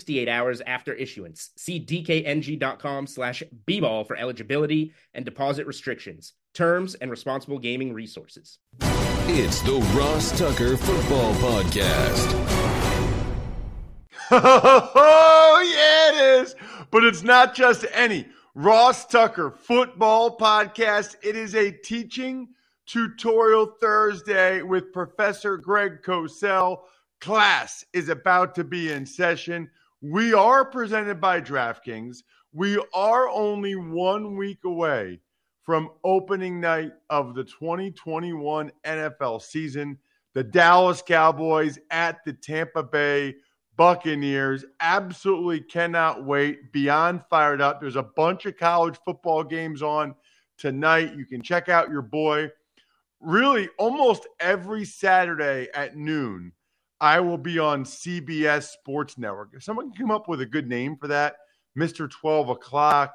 68 hours after issuance. See dkng.com slash bball for eligibility and deposit restrictions, terms, and responsible gaming resources. It's the Ross Tucker Football Podcast. Oh, yeah, it is. But it's not just any Ross Tucker Football Podcast. It is a teaching tutorial Thursday with Professor Greg Cosell. Class is about to be in session. We are presented by DraftKings. We are only one week away from opening night of the 2021 NFL season. The Dallas Cowboys at the Tampa Bay Buccaneers. Absolutely cannot wait. Beyond fired up. There's a bunch of college football games on tonight. You can check out your boy really almost every Saturday at noon I will be on CBS Sports Network. If someone can come up with a good name for that, Mr. 12 o'clock,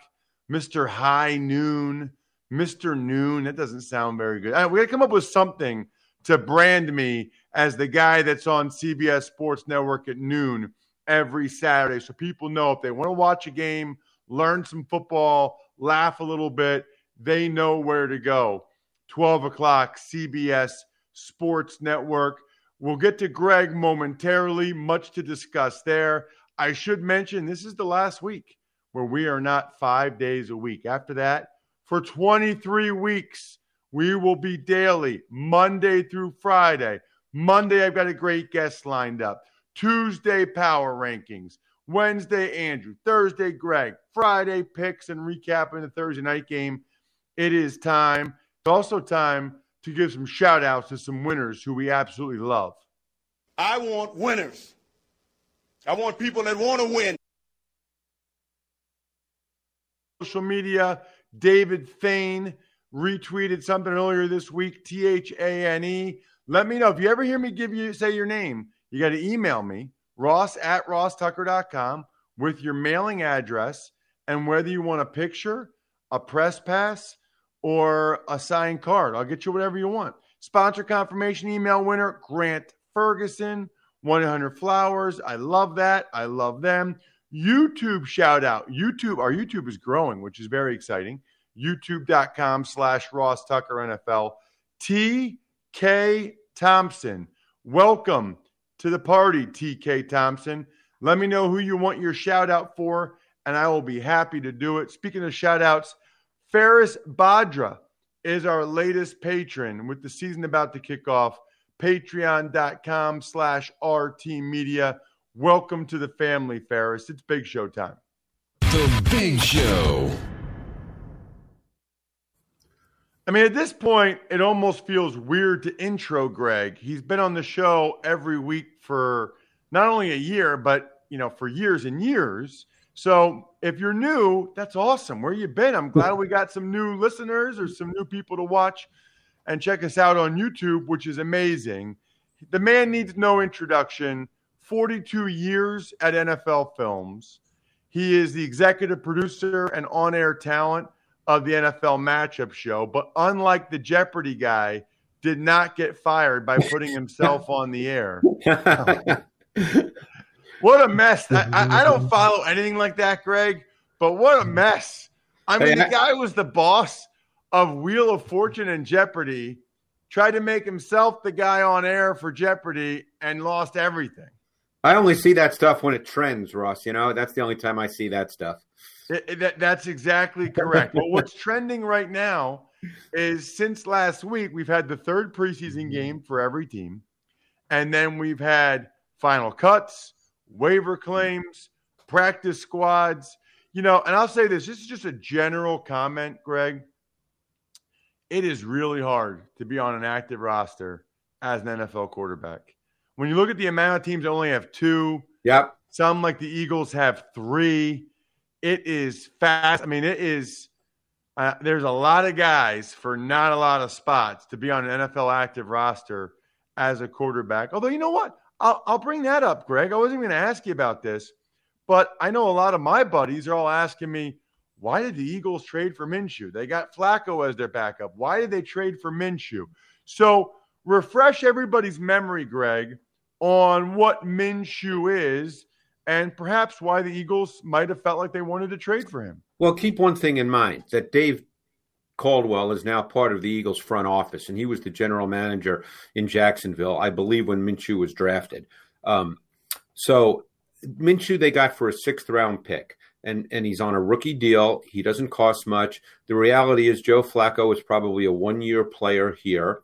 Mr. High Noon, Mr. Noon, that doesn't sound very good. Uh, we got to come up with something to brand me as the guy that's on CBS Sports Network at noon every Saturday so people know if they want to watch a game, learn some football, laugh a little bit, they know where to go. 12 o'clock, CBS Sports Network. We'll get to Greg momentarily, much to discuss there. I should mention this is the last week where we are not five days a week. After that, for 23 weeks, we will be daily, Monday through Friday. Monday, I've got a great guest lined up. Tuesday, power rankings. Wednesday, Andrew. Thursday, Greg. Friday, picks and recapping the Thursday night game. It is time. It's also time to give some shout outs to some winners who we absolutely love. I want winners. I want people that want to win. Social media, David Thane retweeted something earlier this week, T H A N E. Let me know if you ever hear me give you say your name, you got to email me, ross at rosstucker.com with your mailing address and whether you want a picture, a press pass, or a signed card. I'll get you whatever you want. Sponsor confirmation email winner Grant Ferguson, 100 Flowers. I love that. I love them. YouTube shout out. YouTube, our YouTube is growing, which is very exciting. YouTube.com slash Ross Tucker NFL. TK Thompson. Welcome to the party, TK Thompson. Let me know who you want your shout out for, and I will be happy to do it. Speaking of shout outs, Ferris Badra is our latest patron with the season about to kick off. Patreon.com slash RT Media. Welcome to the family, Ferris. It's Big Show time. The Big Show. I mean, at this point, it almost feels weird to intro Greg. He's been on the show every week for not only a year, but you know, for years and years. So if you're new, that's awesome. Where you been? I'm glad we got some new listeners or some new people to watch and check us out on YouTube, which is amazing. The man needs no introduction. 42 years at NFL Films. He is the executive producer and on air talent of the NFL matchup show. But unlike the Jeopardy guy, did not get fired by putting himself on the air. What a mess. I, I, don't follow anything like that, Greg, but what a mess. I mean, the guy was the boss of Wheel of Fortune and Jeopardy, tried to make himself the guy on air for Jeopardy, and lost everything. I only see that stuff when it trends, Ross. You know, that's the only time I see that stuff. It, it, that, that's exactly correct. but what's trending right now is since last week, we've had the third preseason game for every team. And then we've had final cuts, waiver claims, practice squads. You know, and I'll say this this is just a general comment, Greg. It is really hard to be on an active roster as an NFL quarterback. When you look at the amount of teams that only have two, Yep. some like the Eagles have three. It is fast. I mean, it is. Uh, there's a lot of guys for not a lot of spots to be on an NFL active roster as a quarterback. Although, you know what? I'll, I'll bring that up, Greg. I wasn't going to ask you about this, but I know a lot of my buddies are all asking me, why did the Eagles trade for Minshew? They got Flacco as their backup. Why did they trade for Minshew? So refresh everybody's memory, Greg, on what Minshew is and perhaps why the Eagles might have felt like they wanted to trade for him. Well, keep one thing in mind that Dave Caldwell is now part of the Eagles front office, and he was the general manager in Jacksonville, I believe, when Minshew was drafted. Um, so Minshew they got for a sixth round pick, and and he's on a rookie deal. He doesn't cost much. The reality is Joe Flacco is probably a one year player here.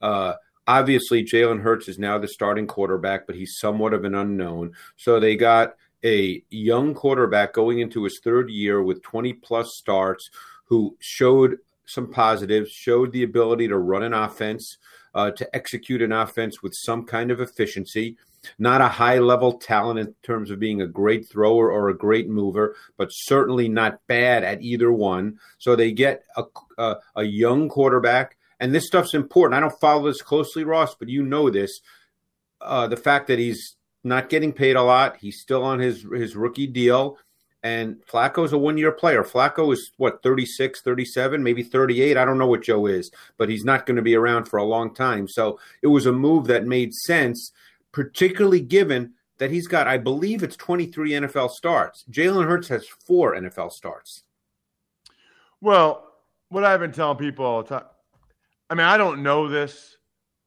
Uh, obviously, Jalen Hurts is now the starting quarterback, but he's somewhat of an unknown. So they got a young quarterback going into his third year with 20 plus starts who showed some positives, showed the ability to run an offense, uh, to execute an offense with some kind of efficiency. Not a high level talent in terms of being a great thrower or a great mover, but certainly not bad at either one. So they get a, a, a young quarterback. And this stuff's important. I don't follow this closely, Ross, but you know this. Uh, the fact that he's not getting paid a lot, he's still on his his rookie deal. And Flacco's a one year player. Flacco is what, 36, 37, maybe 38. I don't know what Joe is, but he's not going to be around for a long time. So it was a move that made sense, particularly given that he's got, I believe it's 23 NFL starts. Jalen Hurts has four NFL starts. Well, what I've been telling people all the time, I mean, I don't know this,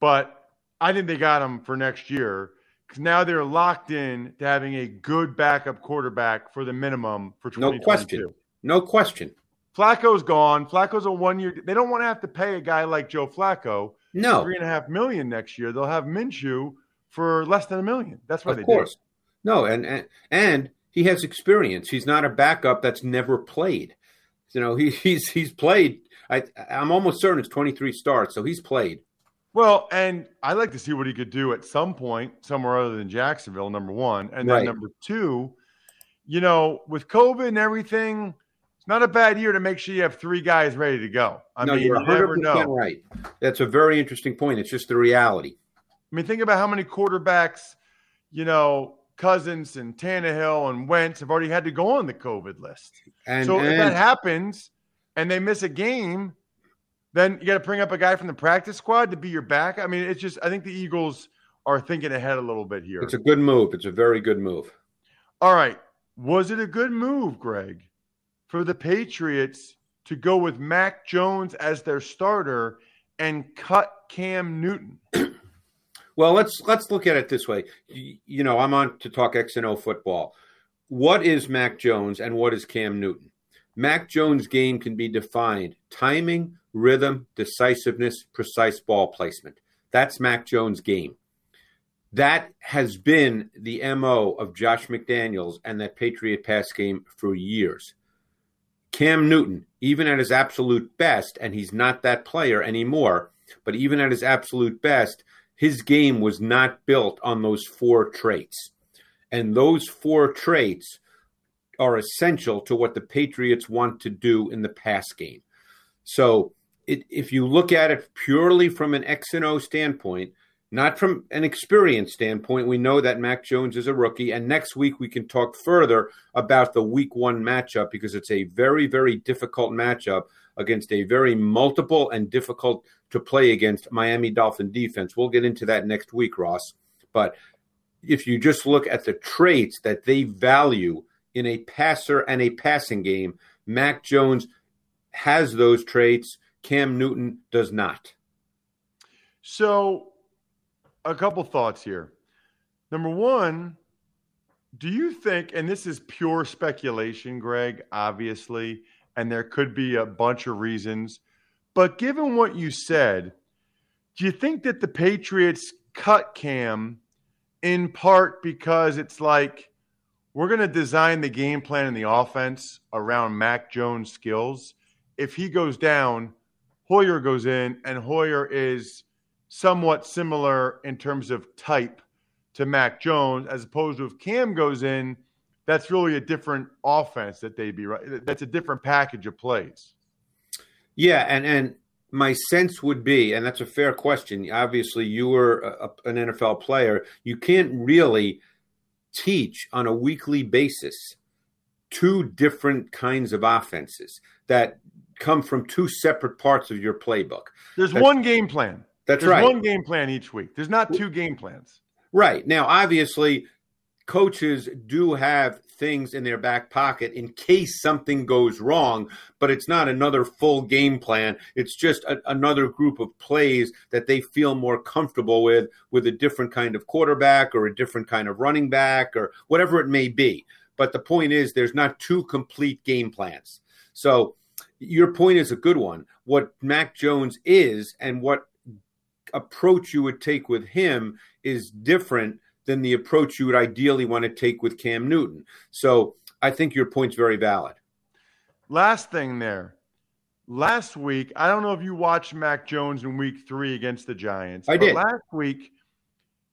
but I think they got him for next year now they're locked in to having a good backup quarterback for the minimum for No question. No question. Flacco's gone. Flacco's a one year. They don't want to have to pay a guy like Joe Flacco No, three and a half million next year. They'll have Minshew for less than a million. That's what they of course. No, and, and and he has experience. He's not a backup that's never played. You know, he, he's he's played. I I'm almost certain it's 23 starts, so he's played. Well, and I'd like to see what he could do at some point somewhere other than Jacksonville. Number one, and then Right. number two, you know, with COVID and everything, it's not a bad year to make sure you have three guys ready to go. I no, mean, you're you never 100 know. right. That's a very interesting point. It's just the reality. I mean, think about how many quarterbacks, you know, Cousins and Tannehill and Wentz have already had to go on the COVID list. And, so if that happens and they miss a game, then you got to bring up a guy from the practice squad to be your back. I mean, it's just I think the Eagles are thinking ahead a little bit here. it's a good move. It's a very good move. All right, was it a good move, Greg, for the Patriots to go with Mac Jones as their starter and cut Cam Newton? Well, let's let's look at it this way. You, you know, I'm on to talk X and O football. What is Mac Jones and what is Cam Newton? Mac Jones' game can be defined timing, rhythm, decisiveness, precise ball placement. That's Mac Jones' game. That has been the MO of Josh McDaniels and that Patriot pass game for years. Cam Newton, even at his absolute best, and he's not that player anymore, but even at his absolute best, his game was not built on those four traits. And those four traits are essential to what the Patriots want to do in the pass game. So it, if you look at it purely from an X and O standpoint, not from an experience standpoint, we know that Mac Jones is a rookie. And next week we can talk further about the week one matchup because it's a very, very difficult matchup against a very multiple and difficult to play against Miami Dolphin defense. We'll get into that next week, Ross. But if you just look at the traits that they value in a passer and a passing game, Mac Jones has those traits. Cam Newton does not. So, a couple thoughts here. Number one, Do you think, and this is pure speculation, Greg, obviously, and there could be a bunch of reasons, but given what you said, do you think that the Patriots cut Cam in part because it's like we're going to design the game plan and the offense around Mac Jones' skills? If he goes down, Hoyer goes in, and Hoyer is somewhat similar in terms of type to Mac Jones, as opposed to if Cam goes in, that's really a different offense that they'd be right. That's a different package of plays. Yeah, and and my sense would be, and that's a fair question. Obviously, you were a, an NFL player. You can't really teach on a weekly basis two different kinds of offenses that come from two separate parts of your playbook. There's that's, one game plan. That's There's right. One game plan each week. There's not two game plans. Right. Now, obviously, coaches do have things in their back pocket in case something goes wrong, but it's not another full game plan. It's just a, another group of plays that they feel more comfortable with, with a different kind of quarterback or a different kind of running back or whatever it may be. But the point is, there's not two complete game plans. So, your point is a good one. What Mac Jones is and what approach you would take with him is different than the approach you would ideally want to take with Cam Newton. So I think your point's very valid. Last thing there. Last week, I don't know if you watched Mac Jones in week three against the Giants. I did. Last week,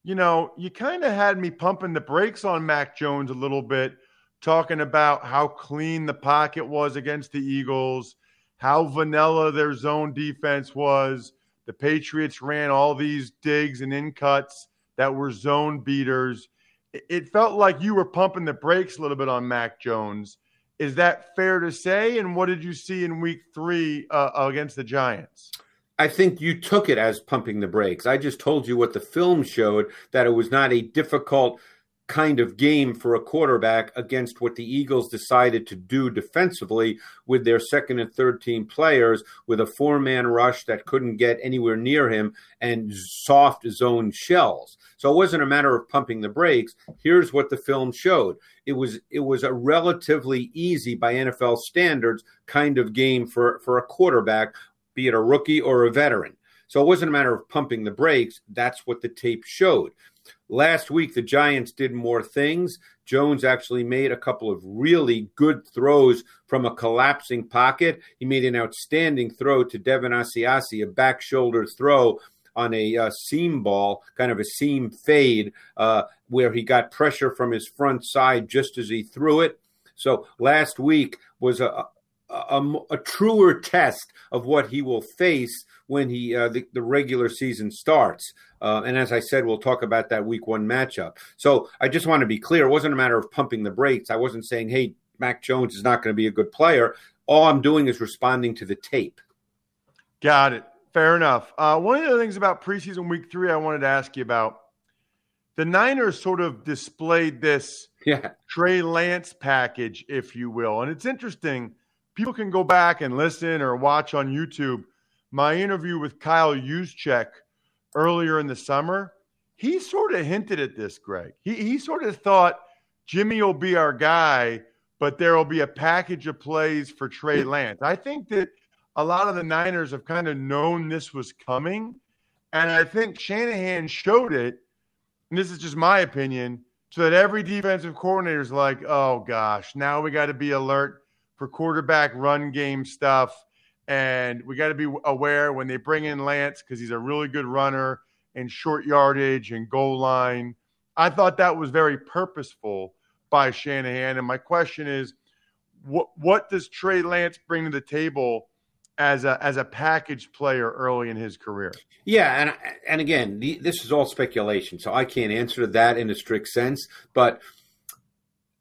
you know, you kind of had me pumping the brakes on Mac Jones a little bit, talking about how clean the pocket was against the Eagles, how vanilla their zone defense was. The Patriots ran all these digs and in cuts that were zone beaters. It felt like you were pumping the brakes a little bit on Mac Jones. Is that fair to say? And what did you see in week three uh, against the Giants? I think you took it as pumping the brakes. I just told you what the film showed that it was not a difficult kind of game for a quarterback against what the Eagles decided to do defensively with their second and third team players with a four man rush that couldn't get anywhere near him and soft zone shells. So it wasn't a matter of pumping the brakes. Here's what the film showed. It was it was a relatively easy by NFL standards kind of game for, for a quarterback, be it a rookie or a veteran. So it wasn't a matter of pumping the brakes. That's what the tape showed. Last week, the Giants did more things. Jones actually made a couple of really good throws from a collapsing pocket. He made an outstanding throw to Devin Asiasi, a back shoulder throw on a uh, seam ball, kind of a seam fade, uh, where he got pressure from his front side just as he threw it. So last week was a, a, a, truer test of what he will face when he uh, the, the, regular season starts. Uh, and as I said, we'll talk about that week one matchup. So I just want to be clear: it wasn't a matter of pumping the brakes. I wasn't saying, "Hey, Mac Jones is not going to be a good player." All I'm doing is responding to the tape. Got it. Fair enough. Uh, one of the things about preseason week three, I wanted to ask you about. The Niners sort of displayed this yeah. Trey Lance package, if you will, and it's interesting people can go back and listen or watch on YouTube my interview with Kyle Juszczyk earlier in the summer. He sort of hinted at this, Greg. He, he sort of thought Jimmy will be our guy, but there will be a package of plays for Trey Lance. I think that a lot of the Niners have kind of known this was coming. And I think Shanahan showed it, and this is just my opinion, so that every defensive coordinator is like, oh gosh, now we got to be alert for quarterback run game stuff. And we got to be aware when they bring in Lance because he's a really good runner in short yardage and goal line. I thought that was very purposeful by Shanahan. And my question is, what what does Trey Lance bring to the table as a as a package player early in his career? Yeah, and and again, the, this is all speculation, so I can't answer that in a strict sense. But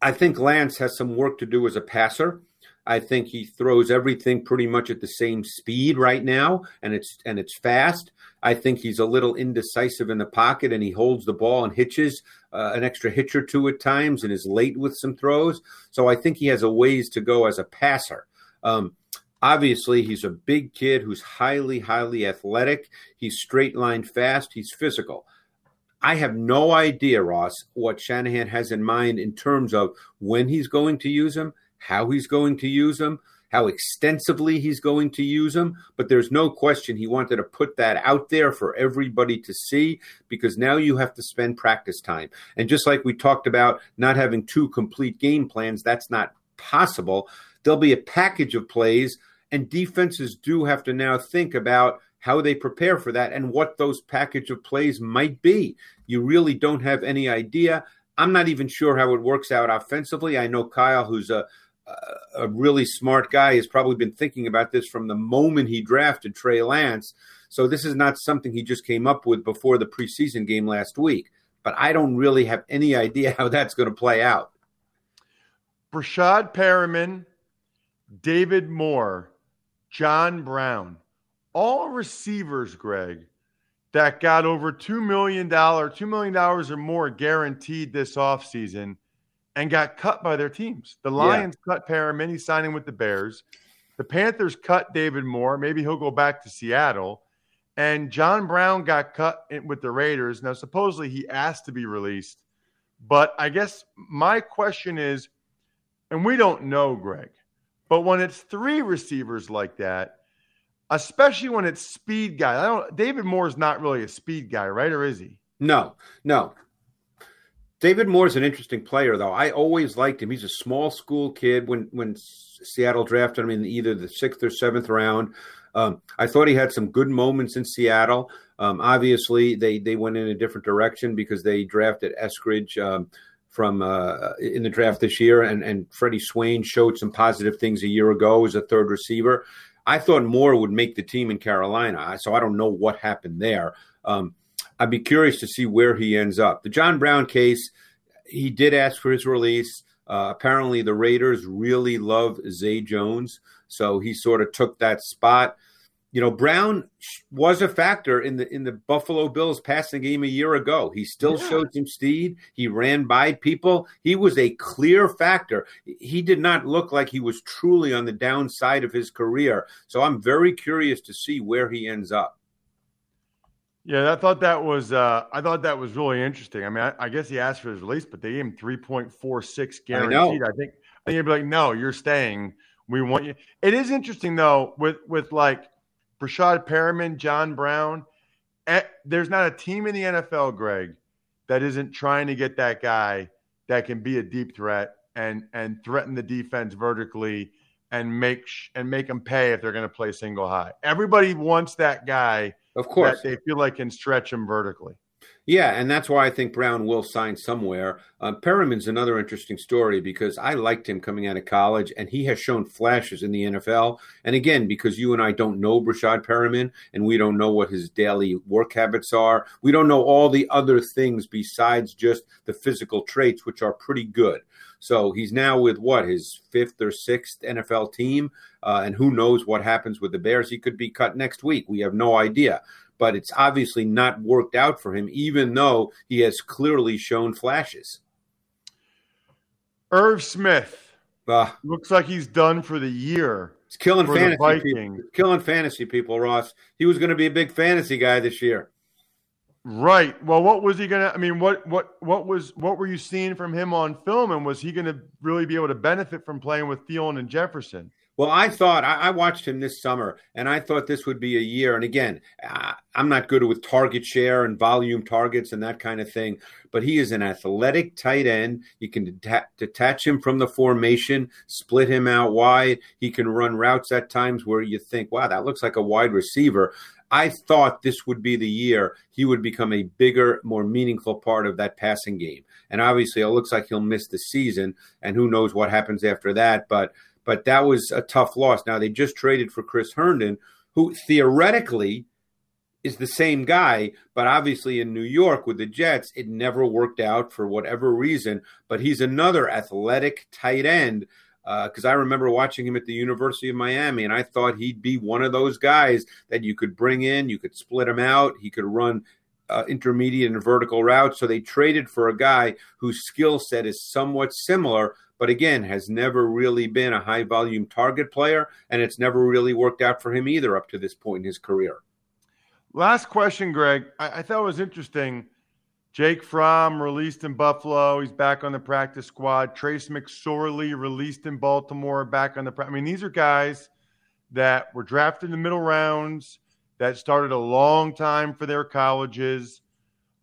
I think Lance has some work to do as a passer. I think he throws everything pretty much at the same speed right now, and it's and it's fast. I think he's a little indecisive in the pocket, and he holds the ball and hitches uh, an extra hitch or two at times, and is late with some throws. So I think he has a ways to go as a passer. Um, obviously, he's a big kid who's highly, highly athletic. He's straight line fast. He's physical. I have no idea, Ross, what Shanahan has in mind in terms of when he's going to use him, how he's going to use them, how extensively he's going to use them. But there's no question he wanted to put that out there for everybody to see because now you have to spend practice time. And just like we talked about not having two complete game plans, that's not possible. There'll be a package of plays, and defenses do have to now think about how they prepare for that and what those package of plays might be. You really don't have any idea. I'm not even sure how it works out offensively. I know Kyle, who's a a really smart guy, has probably been thinking about this from the moment he drafted Trey Lance. So this is not something he just came up with before the preseason game last week. But I don't really have any idea how that's going to play out. Breshad Perriman, David Moore, John Brown all receivers, Greg, that got over $2 million, $2 million or more guaranteed this offseason and got cut by their teams. The Lions yeah. cut Perriman, signing with the Bears. The Panthers cut David Moore. Maybe he'll go back to Seattle. And John Brown got cut with the Raiders. Now, supposedly he asked to be released. But I guess my question is, and we don't know, Greg, but when it's three receivers like that, especially when it's speed guy. I don't. David Moore is not really a speed guy, right? Or is he? No, no. David Moore is an interesting player, though. I always liked him. He's a small school kid. When when Seattle drafted him in either the sixth or seventh round, um, I thought he had some good moments in Seattle. Um, obviously, they they went in a different direction because they drafted Eskridge. Um, from uh, in the draft this year, and and Freddie Swain showed some positive things a year ago as a third receiver. I thought Moore would make the team in Carolina, so I don't know what happened there. Um, I'd be curious to see where he ends up. The John Brown case, he did ask for his release. Uh, apparently, the Raiders really love Zay Jones, so he sort of took that spot you know, Brown was a factor in the in the Buffalo Bills passing game a year ago. He still yeah. showed some speed. He ran by people. He was a clear factor. He did not look like he was truly on the downside of his career. So I'm very curious to see where he ends up. Yeah, I thought that was uh, I thought that was really interesting. I mean, I, I, guess he asked for his release, but they gave him three point four six guaranteed. I, I think I think you'd be like, no, you're staying. We want you. It is interesting though with with like Breshad Perriman, John Brown. Eh, there's not a team in the NFL, Greg, that isn't trying to get that guy that can be a deep threat and and threaten the defense vertically and make sh- and make them pay if they're going to play single high. Everybody wants that guy. Of course, they feel like can stretch them vertically. Yeah, and that's why I think Brown will sign somewhere. Uh, Perriman's another interesting story because I liked him coming out of college, and he has shown flashes in the NFL. And again, because you and I don't know Breshad Perriman, and we don't know what his daily work habits are, we don't know all the other things besides just the physical traits, which are pretty good. So he's now with what his fifth or sixth NFL team, uh, and who knows what happens with the Bears? He could be cut next week. We have no idea but it's obviously not worked out for him, even though he has clearly shown flashes. Irv Smith uh, looks like he's done for the year. It's killing fantasy people. Killing fantasy people, Ross. He was going to be a big fantasy guy this year. Right. Well, what was he gonna? I mean, what what what was what were you seeing from him on film, and was he to really be able to benefit from playing with Thielen and Jefferson? Well, I thought I, I, watched him this summer, and I thought this would be a year. And again, I'm not good with target share and volume targets and that kind of thing, but he is an athletic tight end. You can deta- detach him from the formation, split him out wide. He can run routes at times where you think, "Wow, that looks like a wide receiver." I thought this would be the year he would become a bigger, more meaningful part of that passing game. And obviously, it looks like he'll miss the season, and who knows what happens after that. But but that was a tough loss. Now they just traded for Chris Herndon, who theoretically is the same guy, but obviously in New York with the Jets, it never worked out for whatever reason. But he's another athletic tight end because uh, I remember watching him at the University of Miami, and I thought he'd be one of those guys that you could bring in, you could split him out, he could run uh, intermediate and vertical routes. So they traded for a guy whose skill set is somewhat similar, but again, has never really been a high volume target player, and it's never really worked out for him either up to this point in his career. Last question, Greg. I, I thought was interesting. Jake Fromm released in Buffalo. He's back on the practice squad. Trace McSorley released in Baltimore, back on the. I mean, these are guys that were drafted in the middle rounds that started a long time for their colleges,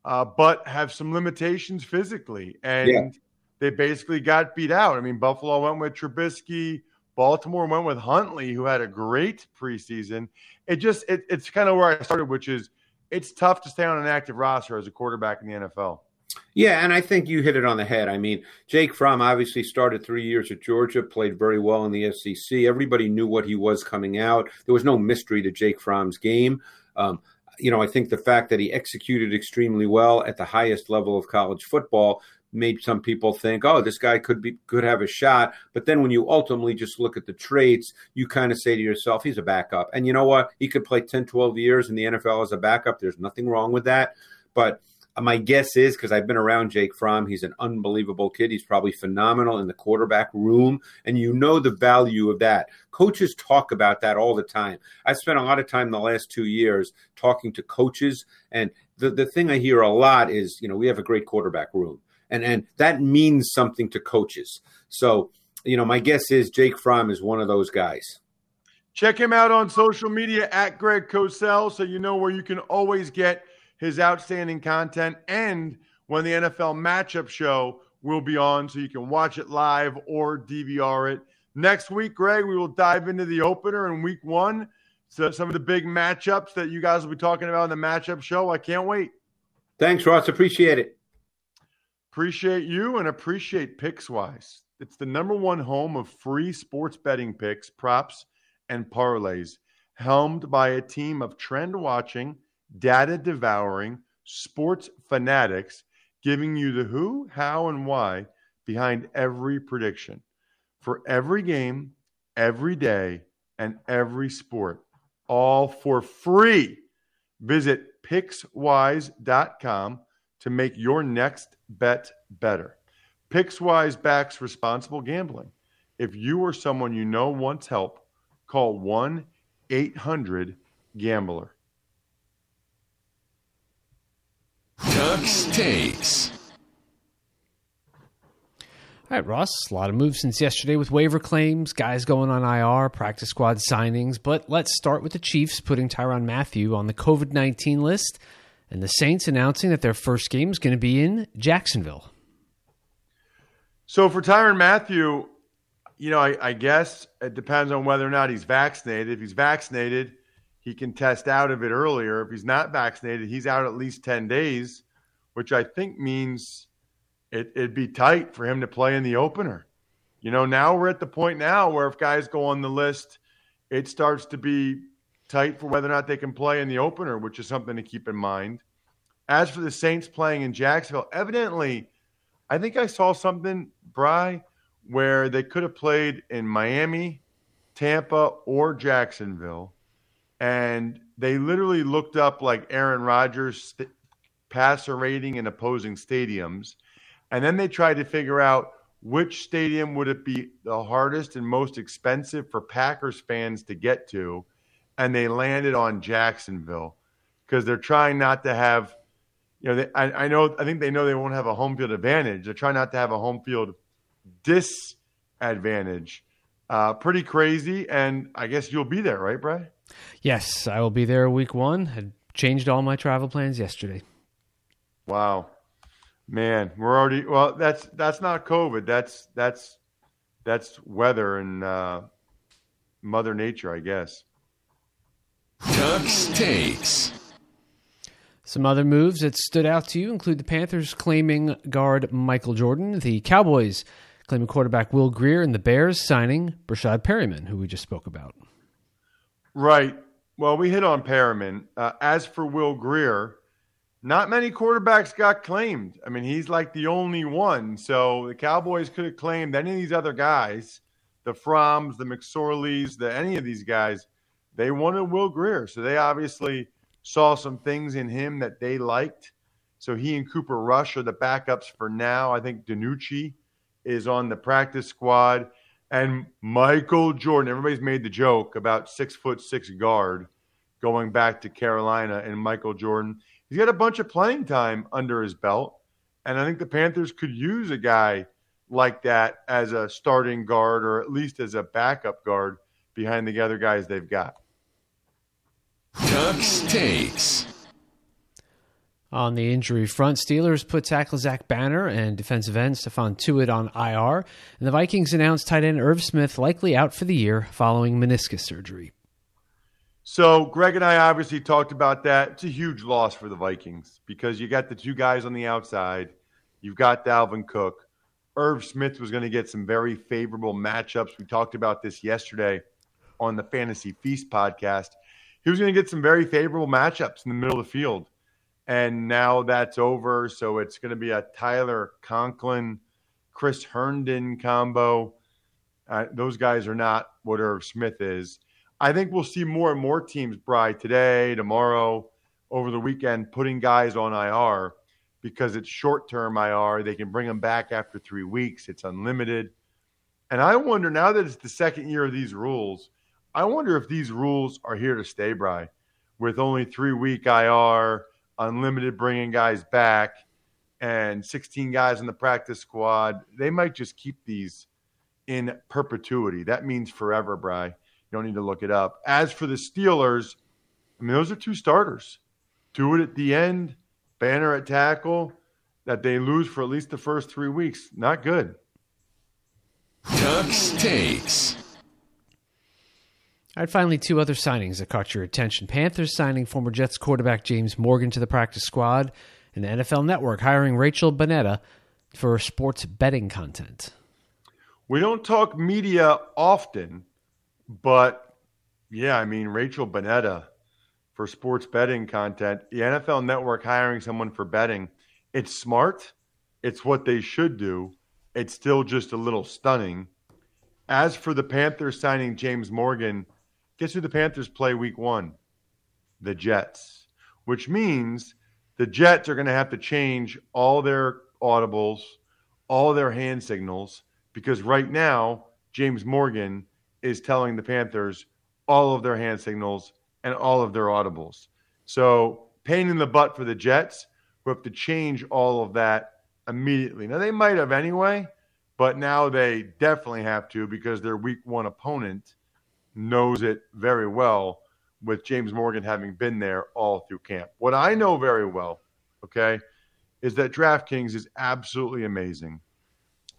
uh, but have some limitations physically, and yeah. they basically got beat out. I mean, Buffalo went with Trubisky. Baltimore went with Huntley, who had a great preseason. It just it, it's kind of where I started, which is it's tough to stay on an active roster as a quarterback in the NFL. Yeah, and I think you hit it on the head. I mean, Jake Fromm obviously started three years at Georgia, played very well in the SEC. Everybody knew what he was coming out. There was no mystery to Jake Fromm's game. Um, you know, I think the fact that he executed extremely well at the highest level of college football made some people think, oh, this guy could be could have a shot. But then when you ultimately just look at the traits, you kind of say to yourself, he's a backup. And you know what? He could play 10, 12 years in the NFL as a backup. There's nothing wrong with that. But uh, my guess is because I've been around Jake Fromm, he's an unbelievable kid. He's probably phenomenal in the quarterback room, and you know the value of that. Coaches talk about that all the time. I spent a lot of time the last two years talking to coaches, and the, the thing I hear a lot is, you know, we have a great quarterback room and and that means something to coaches. So, you know, my guess is Jake Fromm is one of those guys. Check him out on social media at Greg Cosell, so you know where you can always get his outstanding content. And when the NFL matchup show will be on, so you can watch it live or DVR it. Next week, Greg, we will dive into the opener in week one. So some of the big matchups that you guys will be talking about in the matchup show. I can't wait. Thanks, Ross. Appreciate it. Appreciate you and appreciate Pickswise. It's the number one home of free sports betting picks, props, and parlays, helmed by a team of trend watching, data devouring sports fanatics, giving you the who, how, and why behind every prediction. For every game, every day, and every sport, all for free. Visit pickswise.com to make your next bet better. Pickswise backs responsible gambling. If you or someone you know wants help, call 1 800 Gambler. Tux takes. All right, Ross. A lot of moves since yesterday with waiver claims, guys going on IR, practice squad signings. But let's start with the Chiefs putting Tyrann Mathieu on the COVID 19 list and the Saints announcing that their first game is going to be in Jacksonville. So for Tyrann Mathieu, you know, I, I, guess it depends on whether or not he's vaccinated. If he's vaccinated, he can test out of it earlier. If he's not vaccinated, he's out at least 10 days, which I think means it, it'd be tight for him to play in the opener. You know, now we're at the point now where if guys go on the list, it starts to be tight for whether or not they can play in the opener, which is something to keep in mind. As for the Saints playing in Jacksonville, evidently, I think I saw something, Bry, where they could have played in Miami, Tampa, or Jacksonville. And they literally looked up like Aaron Rodgers' st- passer rating in opposing stadiums. And then they tried to figure out which stadium would it be the hardest and most expensive for Packers fans to get to and they landed on Jacksonville because they're trying not to have, you know, they, I, I, know, I think they know they won't have a home field advantage. They're trying not to have a home field disadvantage. Uh, pretty crazy. And I guess you'll be there, right, Bray? Yes, I will be there week one. I changed all my travel plans yesterday. Wow. Man, we're already well. That's that's not COVID. That's that's that's weather and uh, Mother Nature, I guess. Tux takes. Some other moves that stood out to you include the Panthers claiming guard Michael Jordan, the Cowboys claiming quarterback Will Grier, and the Bears signing Breshad Perriman, who we just spoke about. Right. Well, we hit on Perriman. Uh, as for Will Grier, not many quarterbacks got claimed. I mean, he's like the only one. So the Cowboys could have claimed any of these other guys, the Fromms, the McSorleys, the any of these guys they wanted Will Grier. So they obviously saw some things in him that they liked. So he and Cooper Rush are the backups for now. I think DiNucci is on the practice squad. And Michael Jordan, everybody's made the joke about six foot six guard going back to Carolina and Michael Jordan. he's got a bunch of playing time under his belt. And I think the Panthers could use a guy like that as a starting guard or at least as a backup guard behind the other guys they've got. Tux takes. On the injury front, Steelers put tackle Zach Banner and defensive end Stephon Tuitt on IR, and the Vikings announced tight end Irv Smith likely out for the year following meniscus surgery. So Greg and I obviously talked about that. It's a huge loss for the Vikings because you got the two guys on the outside. You've got Dalvin Cook. Irv Smith was going to get some very favorable matchups. We talked about this yesterday on the Fantasy Feast podcast. He was going to get some very favorable matchups in the middle of the field. And now that's over. So it's going to be a Tyler Conklin, Chris Herndon combo. Uh, those guys are not what Irv Smith is. I think we'll see more and more teams, Bry, today, tomorrow, over the weekend, putting guys on IR because it's short term IR. They can bring them back after three weeks, it's unlimited. And I wonder now that it's the second year of these rules, I wonder if these rules are here to stay, Bry, with only three week IR, unlimited bringing guys back, and 16 guys in the practice squad. They might just keep these in perpetuity. That means forever, Bry. You don't need to look it up. As for the Steelers, I mean, those are two starters. Tuitt at the end, Banner at tackle, that they lose for at least the first three weeks. Not good. Tux takes. All right, finally, two other signings that caught your attention. Panthers signing former Jets quarterback James Morgan to the practice squad, and the NFL Network hiring Rachel Bonnetta for sports betting content. We don't talk media often, but yeah, I mean, Rachel Bonnetta for sports betting content, the NFL Network hiring someone for betting, it's smart. It's what they should do. It's still just a little stunning. As for the Panthers signing James Morgan, guess who the Panthers play week one? The Jets, which means the Jets are going to have to change all their audibles, all their hand signals, because right now, James Morgan is telling the Panthers all of their hand signals and all of their audibles. So, pain in the butt for the Jets who have to change all of that immediately. Now, they might have anyway, but now they definitely have to because their week one opponent knows it very well with James Morgan having been there all through camp. What I know very well, okay, is that DraftKings is absolutely amazing.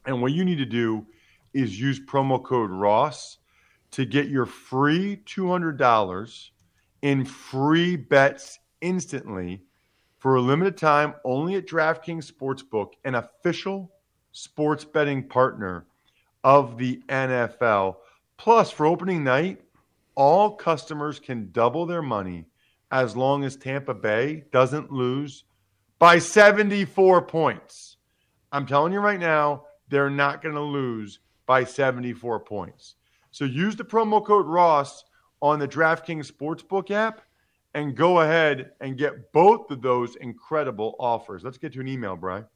And what you need to do is use promo code Ross to get your free $200 in free bets instantly for a limited time only at DraftKings Sportsbook, an official sports betting partner of the NFL. Plus, for opening night, all customers can double their money as long as Tampa Bay doesn't lose by 74 points. I'm telling you right now, they're not going to lose by 74 points. So use the promo code Ross on the DraftKings Sportsbook app and go ahead and get both of those incredible offers. Let's get to an email, Brian.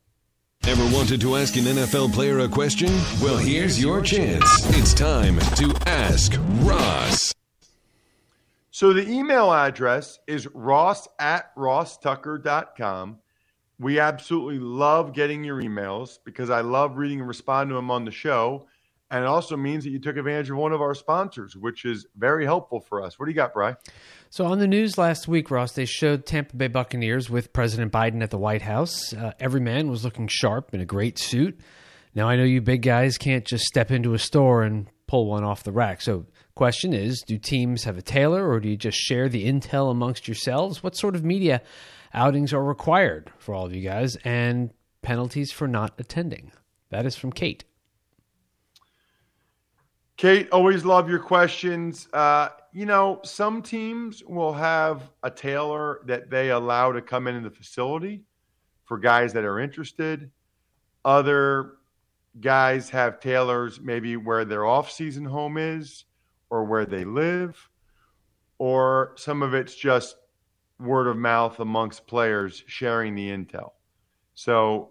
Ever wanted to ask an NFL player a question? Well, here's your chance. It's time to ask Ross. So the email address is ross at rosstucker.com. We absolutely love getting your emails because I love reading and responding to them on the show. And it also means that you took advantage of one of our sponsors, which is very helpful for us. What do you got, Bry? So, on the news last week, Ross, they showed Tampa Bay Buccaneers with President Biden at the White House. Uh, every man was looking sharp in a great suit. Now, I know you big guys can't just step into a store and pull one off the rack. So, question is do teams have a tailor or do you just share the intel amongst yourselves? What sort of media outings are required for all of you guys and penalties for not attending? That is from Kate. Kate, always love your questions. Uh, you know, some teams will have a tailor that they allow to come into the facility for guys that are interested. Other guys have tailors maybe where their off-season home is or where they live, or some of it's just word of mouth amongst players sharing the intel. So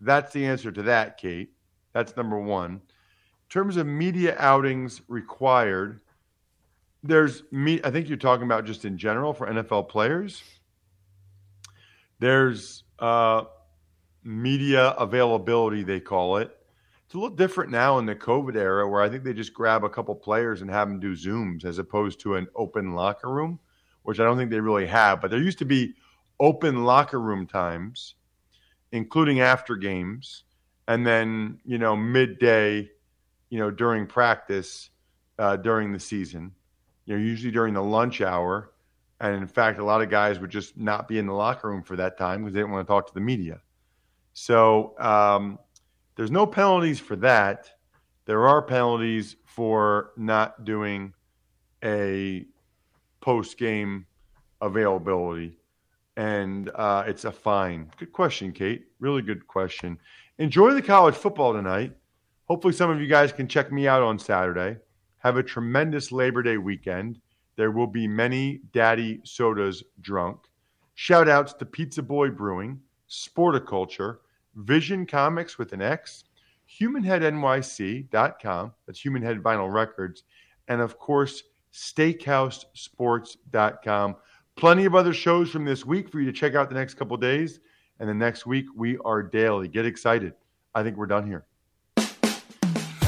that's the answer to that, Kate. That's number one terms of media outings required, there's me. I think you're talking about just in general for NFL players. There's uh, media availability, they call it. It's a little different now in the COVID era where I think they just grab a couple players and have them do Zooms as opposed to an open locker room, which I don't think they really have. But there used to be open locker room times, including after games, and then, you know, midday, you know, during practice uh, during the season, you know, usually during the lunch hour. And in fact, a lot of guys would just not be in the locker room for that time because they didn't want to talk to the media. So um, there's no penalties for that. There are penalties for not doing a post game availability. And uh, it's a fine. Good question, Kate. Really good question. Enjoy the college football tonight. Hopefully, some of you guys can check me out on Saturday. Have a tremendous Labor Day weekend. There will be many daddy sodas drunk. Shout outs to Pizza Boy Brewing, Sporticulture, Vision Comics with an X, HumanHeadNYC.com, that's Humanhead Vinyl Records, and of course, SteakhouseSports.com. Plenty of other shows from this week for you to check out the next couple days. And the next week, we are daily. Get excited. I think we're done here.